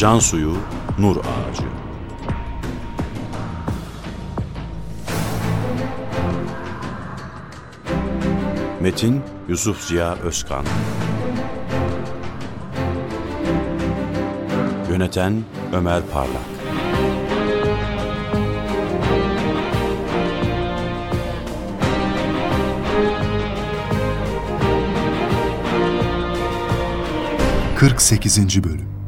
Can suyu, nur ağacı. Metin Yusuf Ziya Özkan. Yöneten Ömer Parlak. Kırk sekizinci Bölüm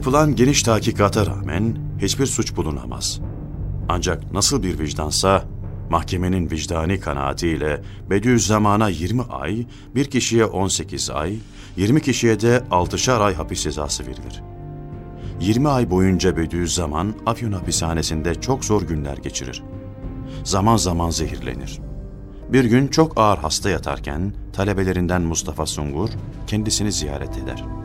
Yapılan geniş tahkikata rağmen hiçbir suç bulunamaz. Ancak nasıl bir vicdansa mahkemenin vicdani kanaatiyle Bediüzzaman'a 20 ay, bir kişiye 18 ay, 20 kişiye de 6'şar ay hapis cezası verilir. 20 ay boyunca Bediüzzaman Afyon hapishanesinde çok zor günler geçirir. Zaman zaman zehirlenir. Bir gün çok ağır hasta yatarken talebelerinden Mustafa Sungur kendisini ziyaret eder.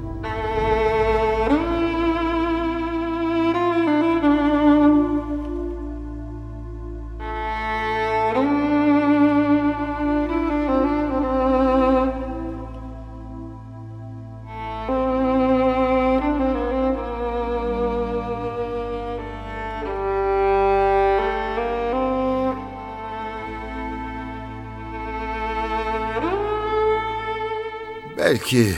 Belki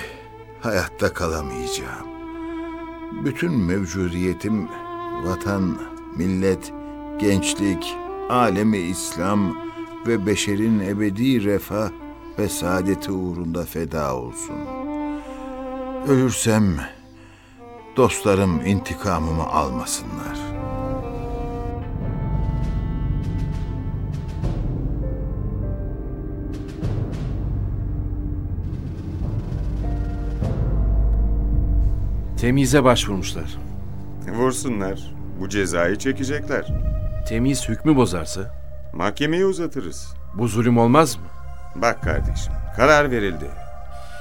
hayatta kalamayacağım. Bütün mevcudiyetim vatan, millet, gençlik, alemi İslam ve beşerin ebedi refah ve saadeti uğrunda feda olsun. Ölürsem dostlarım intikamımı almasınlar. Temize başvurmuşlar. Vursunlar. Bu cezayı çekecekler. Temiz hükmü bozarsa Mahkemeye uzatırız. bu zulüm olmaz mı? Bak kardeşim, karar verildi.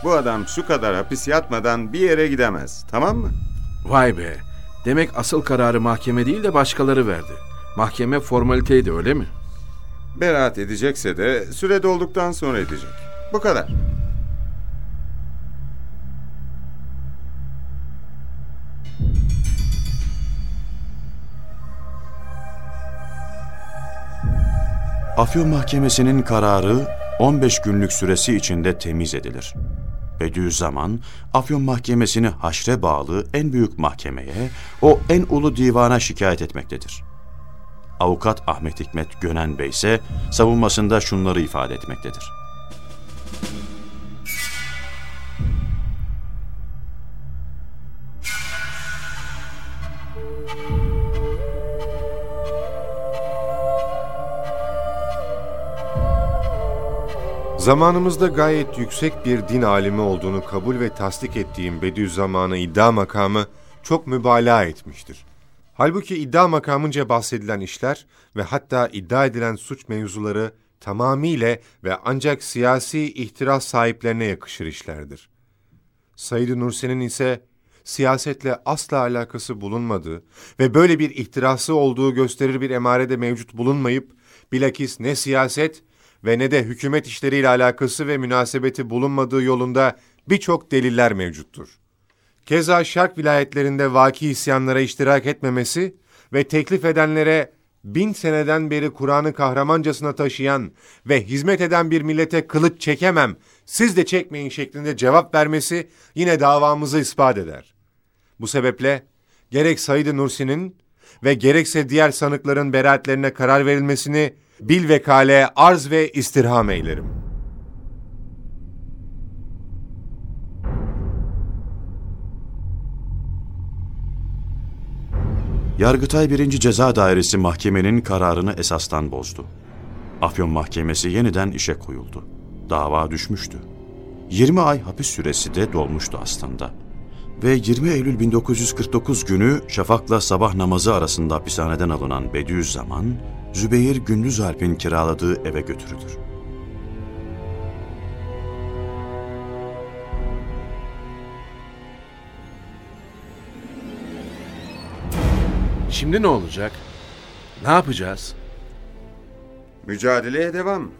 Bu adam şu kadar hapis yatmadan bir yere gidemez. Tamam mı? Vay be. Demek asıl kararı mahkeme değil de başkaları verdi. Mahkeme formaliteydi öyle mi? Beraat edecekse de süre dolduktan sonra edecek. Bu kadar. Afyon Mahkemesi'nin kararı 15 günlük süresi içinde temiz edilir. Bediüzzaman, Afyon Mahkemesi'ni haşre bağlı en büyük mahkemeye, o en ulu divana şikayet etmektedir. Avukat Ahmet Hikmet Gönen Bey ise savunmasında şunları ifade etmektedir. Zamanımızda gayet yüksek bir din alimi olduğunu kabul ve tasdik ettiğim Bediüzzaman'a iddia makamı çok mübalağa etmiştir. Halbuki iddia makamınca bahsedilen işler ve hatta iddia edilen suç mevzuları tamamiyle ve ancak siyasi ihtiras sahiplerine yakışır işlerdir. Said Nursi'nin ise siyasetle asla alakası bulunmadığı ve böyle bir ihtirası olduğu gösterir bir emarede mevcut bulunmayıp, bilakis ne siyaset ve ne de hükümet işleriyle alakası ve münasebeti bulunmadığı yolunda birçok deliller mevcuttur. Keza şark vilayetlerinde vaki isyanlara iştirak etmemesi ve teklif edenlere bin seneden beri Kur'an'ı kahramancasına taşıyan ve hizmet eden bir millete kılıç çekemem, siz de çekmeyin şeklinde cevap vermesi yine davamızı ispat eder. Bu sebeple gerek Said Nursi'nin ve gerekse diğer sanıkların beraatlerine karar verilmesini bil vekale arz ve istirham eylerim. Yargıtay 1. Ceza Dairesi mahkemenin kararını esastan bozdu. Afyon Mahkemesi yeniden işe koyuldu. Dava düşmüştü. 20 ay hapis süresi de dolmuştu aslında. Ve 20 Eylül 1949 günü şafakla sabah namazı arasında hapishaneden alınan Bediüzzaman, Zübeyir Gündüzalp'in kiraladığı eve götürülür. Şimdi ne olacak? Ne yapacağız? Mücadeleye devam.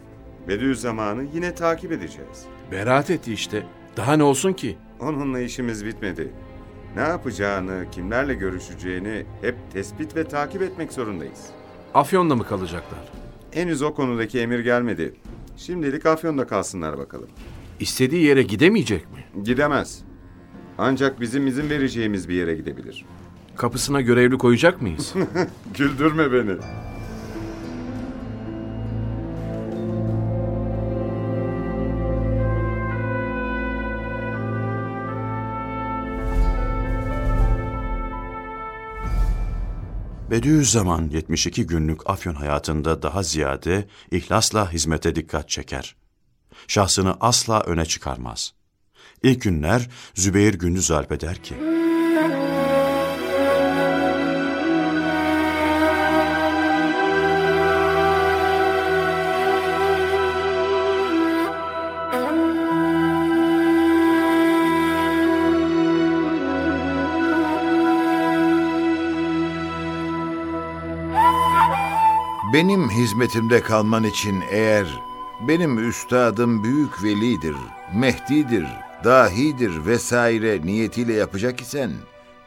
Bediüzzaman'ı yine takip edeceğiz. Beraat etti işte. Daha ne olsun ki? Onunla işimiz bitmedi. Ne yapacağını, kimlerle görüşeceğini hep tespit ve takip etmek zorundayız. Afyon'da mı kalacaklar? Henüz o konudaki emir gelmedi. Şimdilik Afyon'da kalsınlar bakalım. İstediği yere gidemeyecek mi? Gidemez. Ancak bizim izin vereceğimiz bir yere gidebilir. Kapısına görevli koyacak mıyız? Güldürme beni. Bediüzzaman 72 günlük Afyon hayatında daha ziyade ihlasla hizmete dikkat çeker. Şahsını asla öne çıkarmaz. İlk günler Zübeyir Gündüz Alp eder ki, Benim hizmetimde kalman için eğer benim üstadım büyük velidir, Mehdi'dir, dahidir vesaire niyetiyle yapacak isen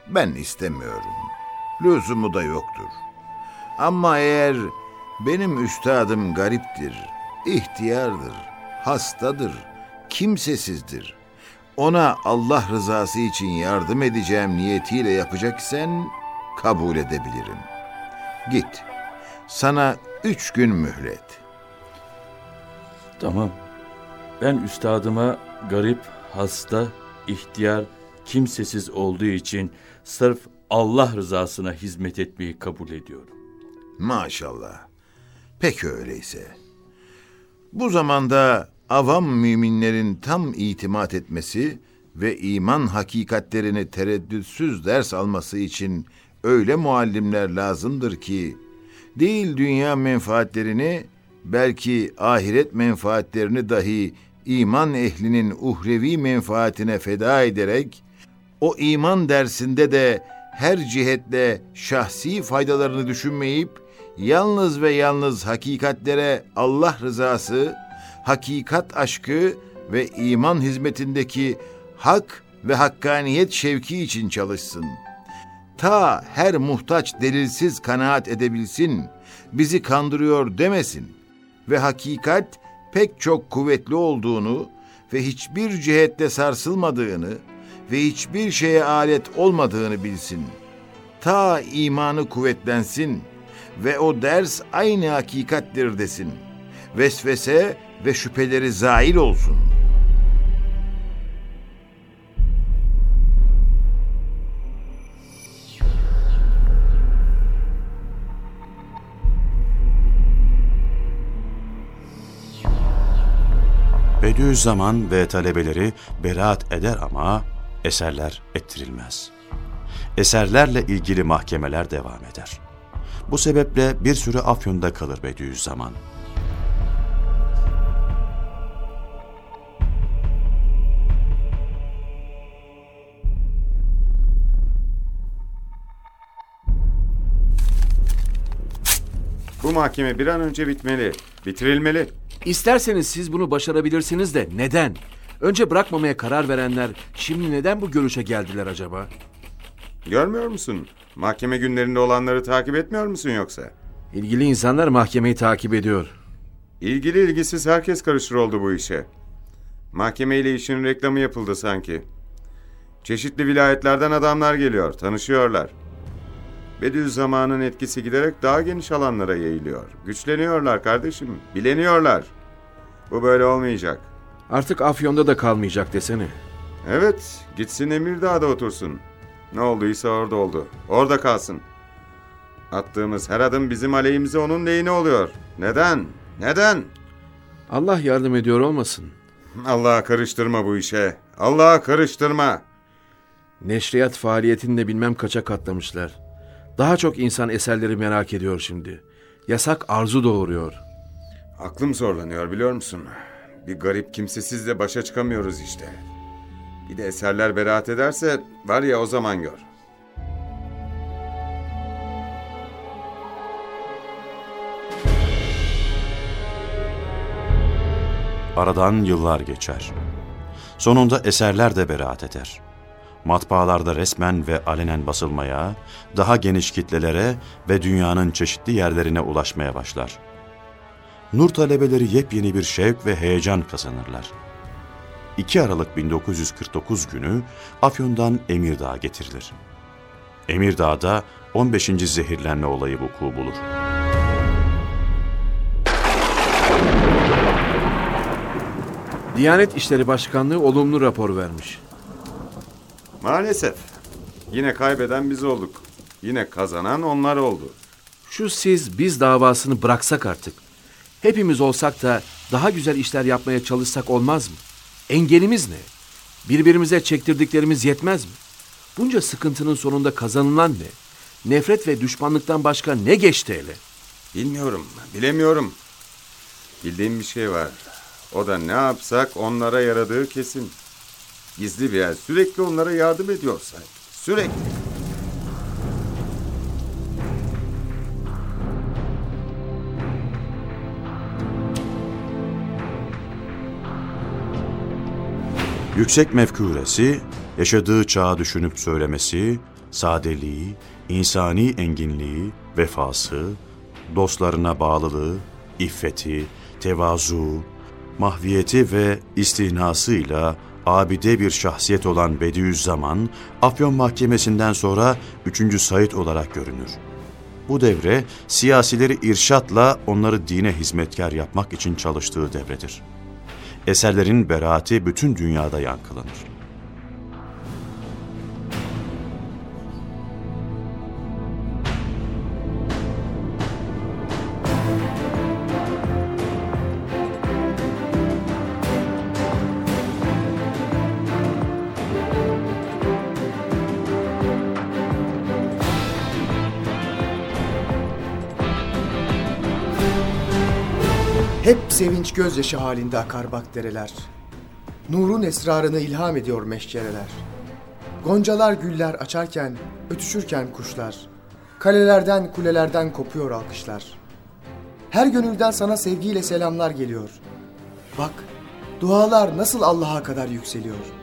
ben istemiyorum. Lüzumu da yoktur. Ama eğer benim üstadım gariptir, ihtiyardır, hastadır, kimsesizdir. Ona Allah rızası için yardım edeceğim niyetiyle yapacak isen kabul edebilirim. Git. Sana üç gün mühlet. Tamam. Ben üstadıma garip, hasta, ihtiyar, kimsesiz olduğu için sırf Allah rızasına hizmet etmeyi kabul ediyorum. Maşallah. Peki öyleyse. Bu zamanda avam müminlerin tam itimat etmesi ve iman hakikatlerini tereddütsüz ders alması için öyle muallimler lazımdır ki değil dünya menfaatlerini belki ahiret menfaatlerini dahi iman ehlinin uhrevi menfaatine feda ederek o iman dersinde de her cihetle şahsi faydalarını düşünmeyip yalnız ve yalnız hakikatlere Allah rızası, hakikat aşkı ve iman hizmetindeki hak ve hakkaniyet şevki için çalışsın. Ta her muhtaç delilsiz kanaat edebilsin, bizi kandırıyor demesin ve hakikat pek çok kuvvetli olduğunu ve hiçbir cihette sarsılmadığını ve hiçbir şeye alet olmadığını bilsin. Ta imanı kuvvetlensin ve o ders aynı hakikattir desin. Vesvese ve şüpheleri zail olsun. Bediüzzaman ve talebeleri beraat eder ama eserler ettirilmez. Eserlerle ilgili mahkemeler devam eder. Bu sebeple bir süre Afyon'da kalır Bediüzzaman. Bu mahkeme bir an önce bitmeli. Bitirilmeli. İsterseniz siz bunu başarabilirsiniz de neden? Önce bırakmamaya karar verenler şimdi neden bu görüşe geldiler acaba? Görmüyor musun? Mahkeme günlerinde olanları takip etmiyor musun yoksa? İlgili insanlar mahkemeyi takip ediyor. İlgili ilgisiz herkes karışır oldu bu işe. Mahkemeyle işin reklamı yapıldı sanki. Çeşitli vilayetlerden adamlar geliyor, tanışıyorlar. Bediüzzaman'ın etkisi giderek daha geniş alanlara yayılıyor. Güçleniyorlar kardeşim, bileniyorlar. Bu böyle olmayacak. Artık Afyon'da da kalmayacak desene. Evet, gitsin Emirdağ'da otursun. Ne olduysa orada oldu. Orada kalsın. Attığımız her adım bizim aleyhimize onun lehine oluyor. Neden? Neden? Allah yardım ediyor olmasın. Allah'a karıştırma bu işe. Allah'a karıştırma. Neşriyat faaliyetini de bilmem kaça katlamışlar. Daha çok insan eserleri merak ediyor şimdi. Yasak arzu doğuruyor. Aklım zorlanıyor biliyor musun? Bir garip kimsesizle başa çıkamıyoruz işte. Bir de eserler beraat ederse var ya o zaman gör. Aradan yıllar geçer. Sonunda eserler de beraat eder. Matbaalarda resmen ve alenen basılmaya, daha geniş kitlelere ve dünyanın çeşitli yerlerine ulaşmaya başlar. Nur talebeleri yepyeni bir şevk ve heyecan kazanırlar. 2 Aralık 1949 günü Afyon'dan Emirdağ getirilir. Emirdağ'da 15. zehirlenme olayı vuku bulur. Diyanet İşleri Başkanlığı olumlu rapor vermiş. Maalesef. Yine kaybeden biz olduk. Yine kazanan onlar oldu. Şu siz biz davasını bıraksak artık. Hepimiz olsak da daha güzel işler yapmaya çalışsak olmaz mı? Engelimiz ne? Birbirimize çektirdiklerimiz yetmez mi? Bunca sıkıntının sonunda kazanılan ne? Nefret ve düşmanlıktan başka ne geçti ele? Bilmiyorum, bilemiyorum. Bildiğim bir şey var. O da ne yapsak onlara yaradığı kesin. Gizli bir yer sürekli onlara yardım ediyor sanki. Sürekli. Yüksek mefkuresi, yaşadığı çağı düşünüp söylemesi, sadeliği, insani enginliği, vefası, dostlarına bağlılığı, iffeti, tevazu, mahviyeti ve istinasıyla abide bir şahsiyet olan Bediüzzaman, Afyon Mahkemesi'nden sonra 3. Said olarak görünür. Bu devre siyasileri irşatla onları dine hizmetkar yapmak için çalıştığı devredir. Eserlerin beraati bütün dünyada yankılanır. Hep sevinç gözyaşı halinde akar bak dereler. Nurun esrarını ilham ediyor meşkereler. Goncalar güller açarken, ötüşürken kuşlar. Kalelerden, kulelerden kopuyor alkışlar. Her gönülden sana sevgiyle selamlar geliyor. Bak, dualar nasıl Allah'a kadar yükseliyor.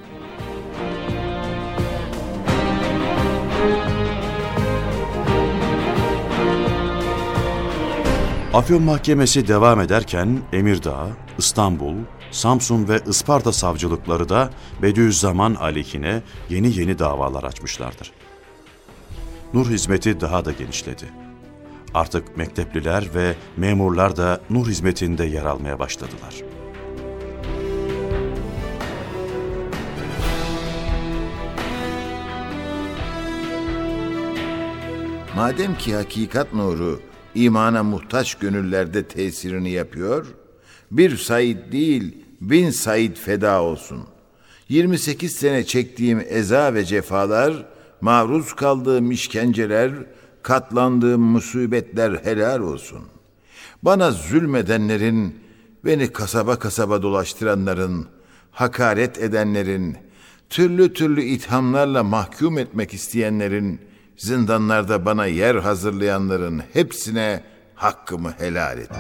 Afyon Mahkemesi devam ederken Emirdağ, İstanbul, Samsun ve Isparta savcılıkları da Bediüzzaman aleyhine yeni yeni davalar açmışlardır. Nur hizmeti daha da genişledi. Artık mektepliler ve memurlar da nur hizmetinde yer almaya başladılar. Madem ki hakikat nuru imana muhtaç gönüllerde tesirini yapıyor, bir Said değil bin Said feda olsun. 28 sene çektiğim eza ve cefalar, maruz kaldığım işkenceler, katlandığım musibetler helal olsun. Bana zulmedenlerin, beni kasaba kasaba dolaştıranların, hakaret edenlerin, türlü türlü ithamlarla mahkum etmek isteyenlerin, zindanlarda bana yer hazırlayanların hepsine hakkımı helal ettim.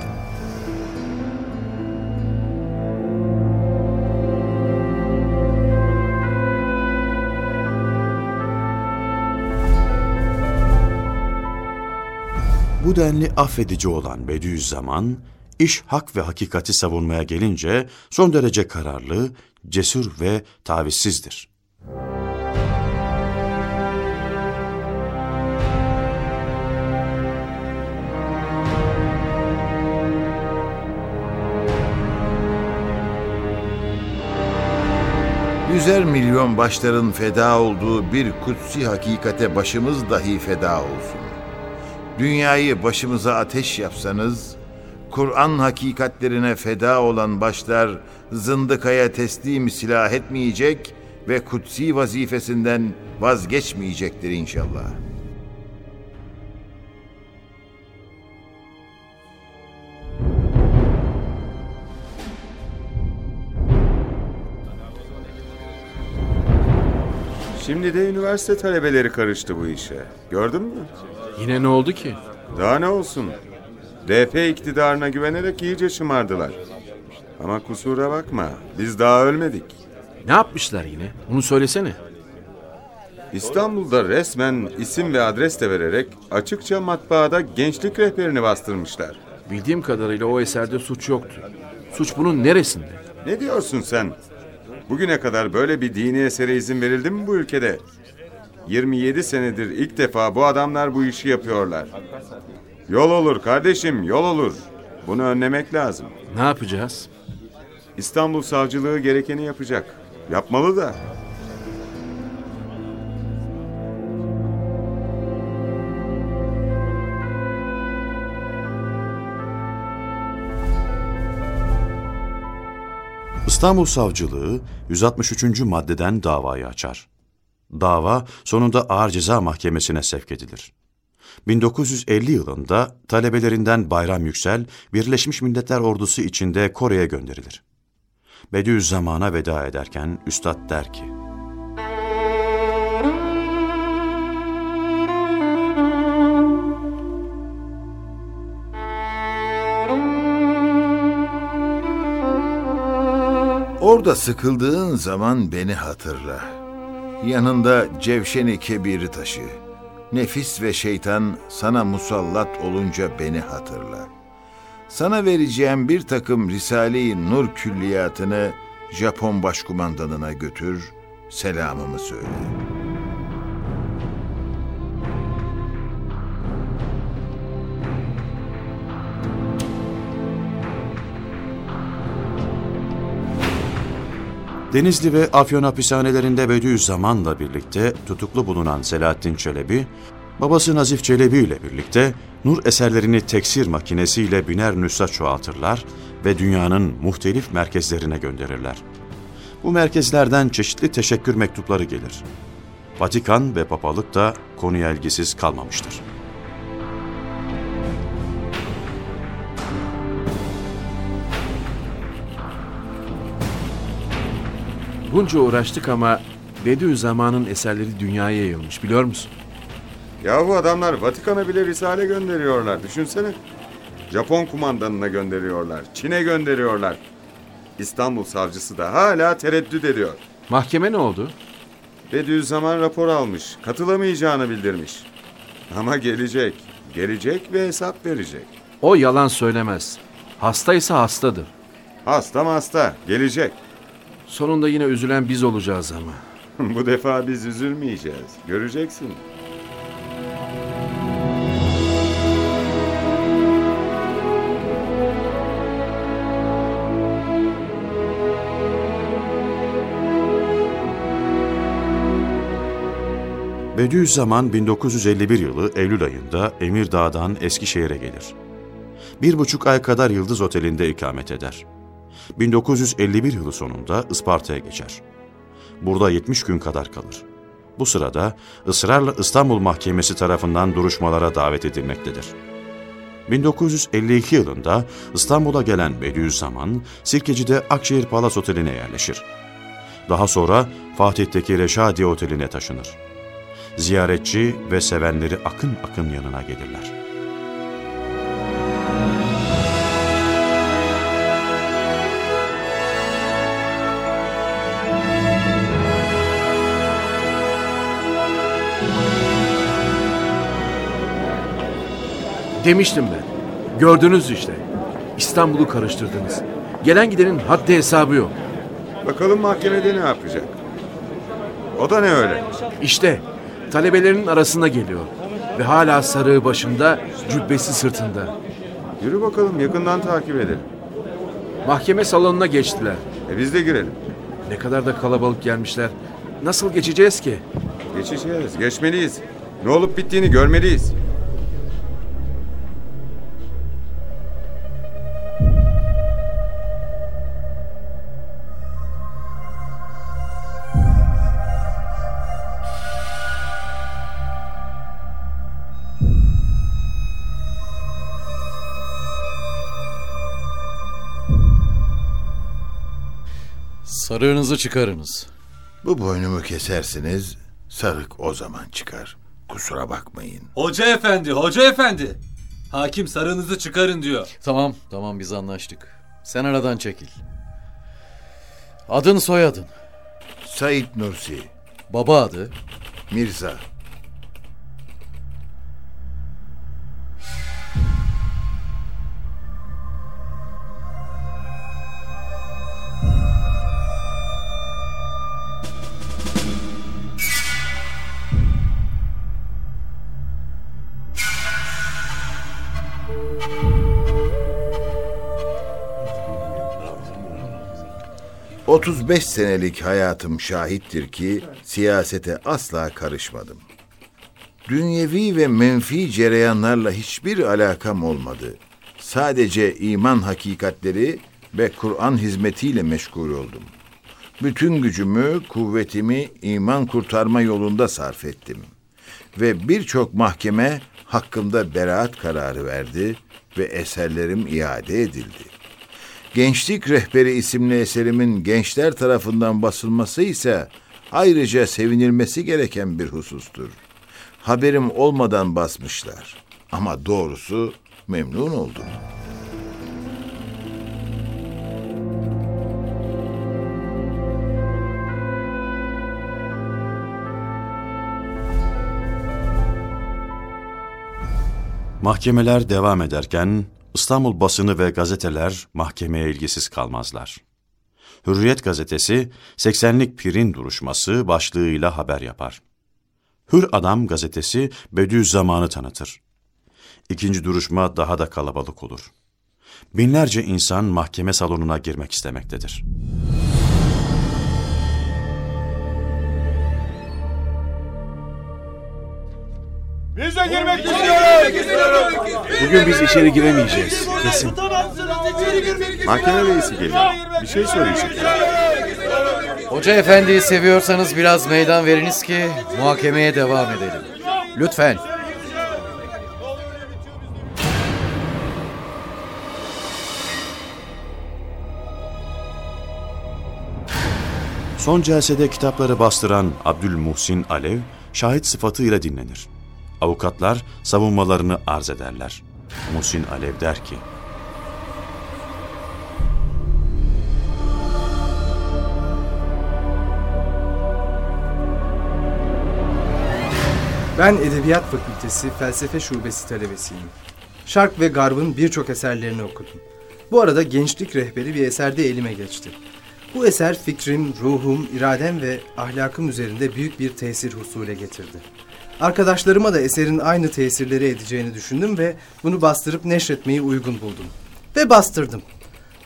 Bu denli affedici olan Bediüzzaman, iş hak ve hakikati savunmaya gelince son derece kararlı, cesur ve tavizsizdir. Yüzer milyon başların feda olduğu bir kutsi hakikate başımız dahi feda olsun. Dünyayı başımıza ateş yapsanız, Kur'an hakikatlerine feda olan başlar zındıkaya teslim silah etmeyecek ve kutsi vazifesinden vazgeçmeyecektir inşallah. Şimdi de üniversite talebeleri karıştı bu işe. Gördün mü? Yine ne oldu ki? Daha ne olsun? DP iktidarına güvenerek iyice şımardılar. Ama kusura bakma, biz daha ölmedik. Ne yapmışlar yine? Bunu söylesene. İstanbul'da resmen isim ve adres de vererek açıkça matbaada gençlik rehberini bastırmışlar. Bildiğim kadarıyla o eserde suç yoktu. Suç bunun neresinde? Ne diyorsun sen? Bugüne kadar böyle bir dini esere izin verildi mi bu ülkede? 27 senedir ilk defa bu adamlar bu işi yapıyorlar. Yol olur kardeşim, yol olur. Bunu önlemek lazım. Ne yapacağız? İstanbul Savcılığı gerekeni yapacak. Yapmalı da. İstanbul Savcılığı 163. maddeden davayı açar. Dava sonunda Ağır Ceza Mahkemesi'ne sevk edilir. 1950 yılında talebelerinden Bayram Yüksel, Birleşmiş Milletler Ordusu içinde Kore'ye gönderilir. Bediüzzaman'a veda ederken Üstad der ki, Orada sıkıldığın zaman beni hatırla. Yanında cevşeni kebiri taşı. Nefis ve şeytan sana musallat olunca beni hatırla. Sana vereceğim bir takım Risale-i Nur külliyatını Japon başkumandanına götür, selamımı söyle. Denizli ve Afyon hapishanelerinde Bediüzzaman'la birlikte tutuklu bulunan Selahattin Çelebi, babası Nazif Çelebi ile birlikte nur eserlerini teksir makinesiyle biner nüsha çoğaltırlar ve dünyanın muhtelif merkezlerine gönderirler. Bu merkezlerden çeşitli teşekkür mektupları gelir. Vatikan ve papalık da konuya ilgisiz kalmamıştır. Bunca uğraştık ama Bediüzzaman'ın eserleri dünyaya yayılmış biliyor musun? Yahu adamlar Vatikan'a bile risale gönderiyorlar. Düşünsene. Japon kumandanına gönderiyorlar. Çin'e gönderiyorlar. İstanbul savcısı da hala tereddüt ediyor. Mahkeme ne oldu? Bediüzzaman rapor almış. Katılamayacağını bildirmiş. Ama gelecek. Gelecek ve hesap verecek. O yalan söylemez. Hastaysa hastadır. Hasta mı hasta? Gelecek. Sonunda yine üzülen biz olacağız ama. Bu defa biz üzülmeyeceğiz. Göreceksin. Bediüzzaman 1951 yılı Eylül ayında Emirdağ'dan Eskişehir'e gelir. Bir buçuk ay kadar Yıldız Oteli'nde ikamet eder. 1951 yılı sonunda Isparta'ya geçer. Burada 70 gün kadar kalır. Bu sırada ısrarla İstanbul Mahkemesi tarafından duruşmalara davet edilmektedir. 1952 yılında İstanbul'a gelen Bediüzzaman, Sirkeci'de Akşehir Palas Oteli'ne yerleşir. Daha sonra Fatih'teki Reşadiye Oteli'ne taşınır. Ziyaretçi ve sevenleri akın akın yanına gelirler. Demiştim ben. Gördünüz işte. İstanbul'u karıştırdınız. Gelen gidenin haddi hesabı yok. Bakalım mahkemede ne yapacak? O da ne öyle? İşte talebelerinin arasında geliyor. Ve hala sarığı başında, cübbesi sırtında. Yürü bakalım yakından takip edelim. Mahkeme salonuna geçtiler. E biz de girelim. Ne kadar da kalabalık gelmişler. Nasıl geçeceğiz ki? Geçeceğiz, geçmeliyiz. Ne olup bittiğini görmeliyiz. Sarığınızı çıkarınız. Bu boynumu kesersiniz, sarık o zaman çıkar. Kusura bakmayın. Hoca efendi, hoca efendi. Hakim sarığınızı çıkarın diyor. Tamam, tamam biz anlaştık. Sen aradan çekil. Adın soyadın. Said Nursi, Baba adı. Mirza. ...35 senelik hayatım şahittir ki... ...siyasete asla karışmadım. Dünyevi ve menfi cereyanlarla hiçbir alakam olmadı. Sadece iman hakikatleri ve Kur'an hizmetiyle meşgul oldum. Bütün gücümü, kuvvetimi iman kurtarma yolunda sarf ettim. Ve birçok mahkeme hakkımda beraat kararı verdi ve eserlerim iade edildi. Gençlik Rehberi isimli eserimin gençler tarafından basılması ise ayrıca sevinilmesi gereken bir husustur. Haberim olmadan basmışlar. Ama doğrusu memnun oldum. Mahkemeler devam ederken İstanbul basını ve gazeteler mahkemeye ilgisiz kalmazlar. Hürriyet gazetesi 80'lik pirin duruşması başlığıyla haber yapar. Hür Adam gazetesi Bediüzzaman'ı tanıtır. İkinci duruşma daha da kalabalık olur. Binlerce insan mahkeme salonuna girmek istemektedir. Bugün biz içeri giremeyeceğiz. Kesin. Mahkeme reisi geliyor. Bir şey söyleyecek. Hoca efendiyi seviyorsanız biraz meydan veriniz ki muhakemeye devam edelim. Lütfen. Son celsede kitapları bastıran Abdülmuhsin Alev, şahit sıfatıyla dinlenir. Avukatlar savunmalarını arz ederler. Muhsin Alev der ki, Ben Edebiyat Fakültesi Felsefe Şubesi talebesiyim. Şark ve Garb'ın birçok eserlerini okudum. Bu arada gençlik rehberi bir eserde elime geçti. Bu eser fikrim, ruhum, iradem ve ahlakım üzerinde büyük bir tesir husule getirdi. Arkadaşlarıma da eserin aynı tesirleri edeceğini düşündüm ve bunu bastırıp neşretmeyi uygun buldum. Ve bastırdım.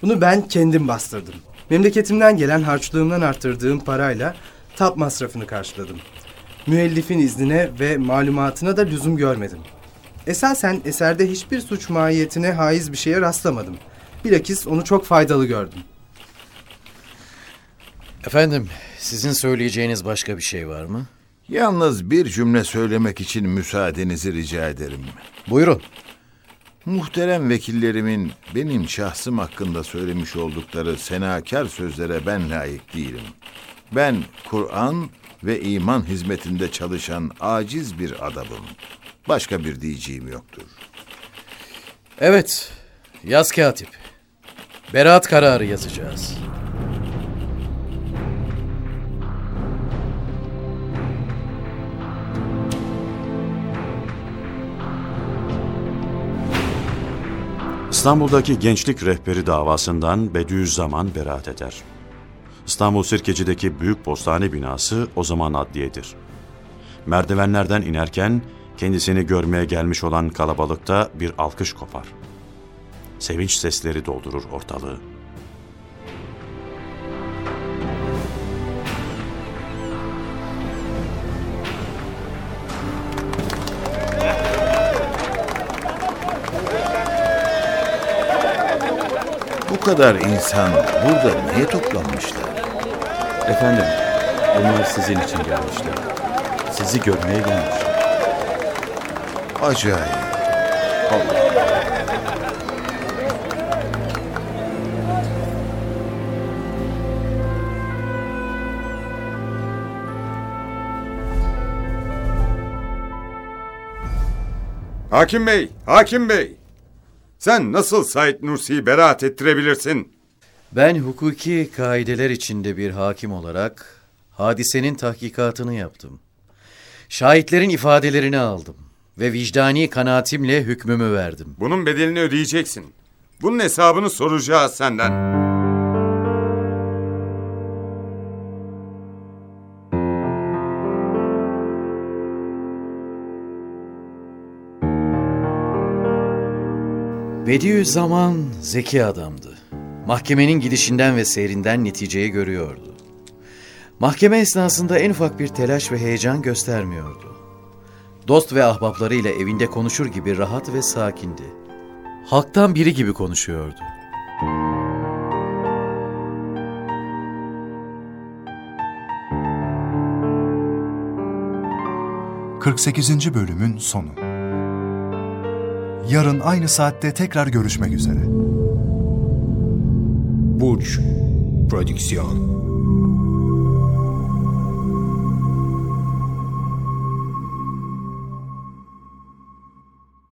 Bunu ben kendim bastırdım. Memleketimden gelen harçlığımdan arttırdığım parayla tap masrafını karşıladım. Müellifin iznine ve malumatına da lüzum görmedim. Esasen eserde hiçbir suç mahiyetine haiz bir şeye rastlamadım. Bilakis onu çok faydalı gördüm. Efendim, sizin söyleyeceğiniz başka bir şey var mı? Yalnız bir cümle söylemek için müsaadenizi rica ederim. Buyurun. Muhterem vekillerimin benim şahsım hakkında söylemiş oldukları senakar sözlere ben layık değilim. Ben Kur'an ve iman hizmetinde çalışan aciz bir adamım. Başka bir diyeceğim yoktur. Evet, yaz katip. Beraat kararı yazacağız. İstanbul'daki gençlik rehberi davasından Bediüzzaman beraat eder. İstanbul Sirkeci'deki büyük postane binası o zaman adliyedir. Merdivenlerden inerken kendisini görmeye gelmiş olan kalabalıkta bir alkış kopar. Sevinç sesleri doldurur ortalığı. Kadar insan burada niye toplanmışlar? Efendim, bunlar sizin için gelmişler. Sizi görmeye gelmişler. Acayip. Hakim Bey, Hakim Bey. Sen nasıl Said Nursi'yi beraat ettirebilirsin? Ben hukuki kaideler içinde bir hakim olarak hadisenin tahkikatını yaptım. Şahitlerin ifadelerini aldım ve vicdani kanaatimle hükmümü verdim. Bunun bedelini ödeyeceksin. Bunun hesabını soracağız senden. Bediüzzaman zeki adamdı. Mahkemenin gidişinden ve seyrinden neticeyi görüyordu. Mahkeme esnasında en ufak bir telaş ve heyecan göstermiyordu. Dost ve ahbaplarıyla evinde konuşur gibi rahat ve sakindi. Halktan biri gibi konuşuyordu. ...48. bölümün sonu. Yarın aynı saatte tekrar görüşmek üzere. Burç Prodüksiyon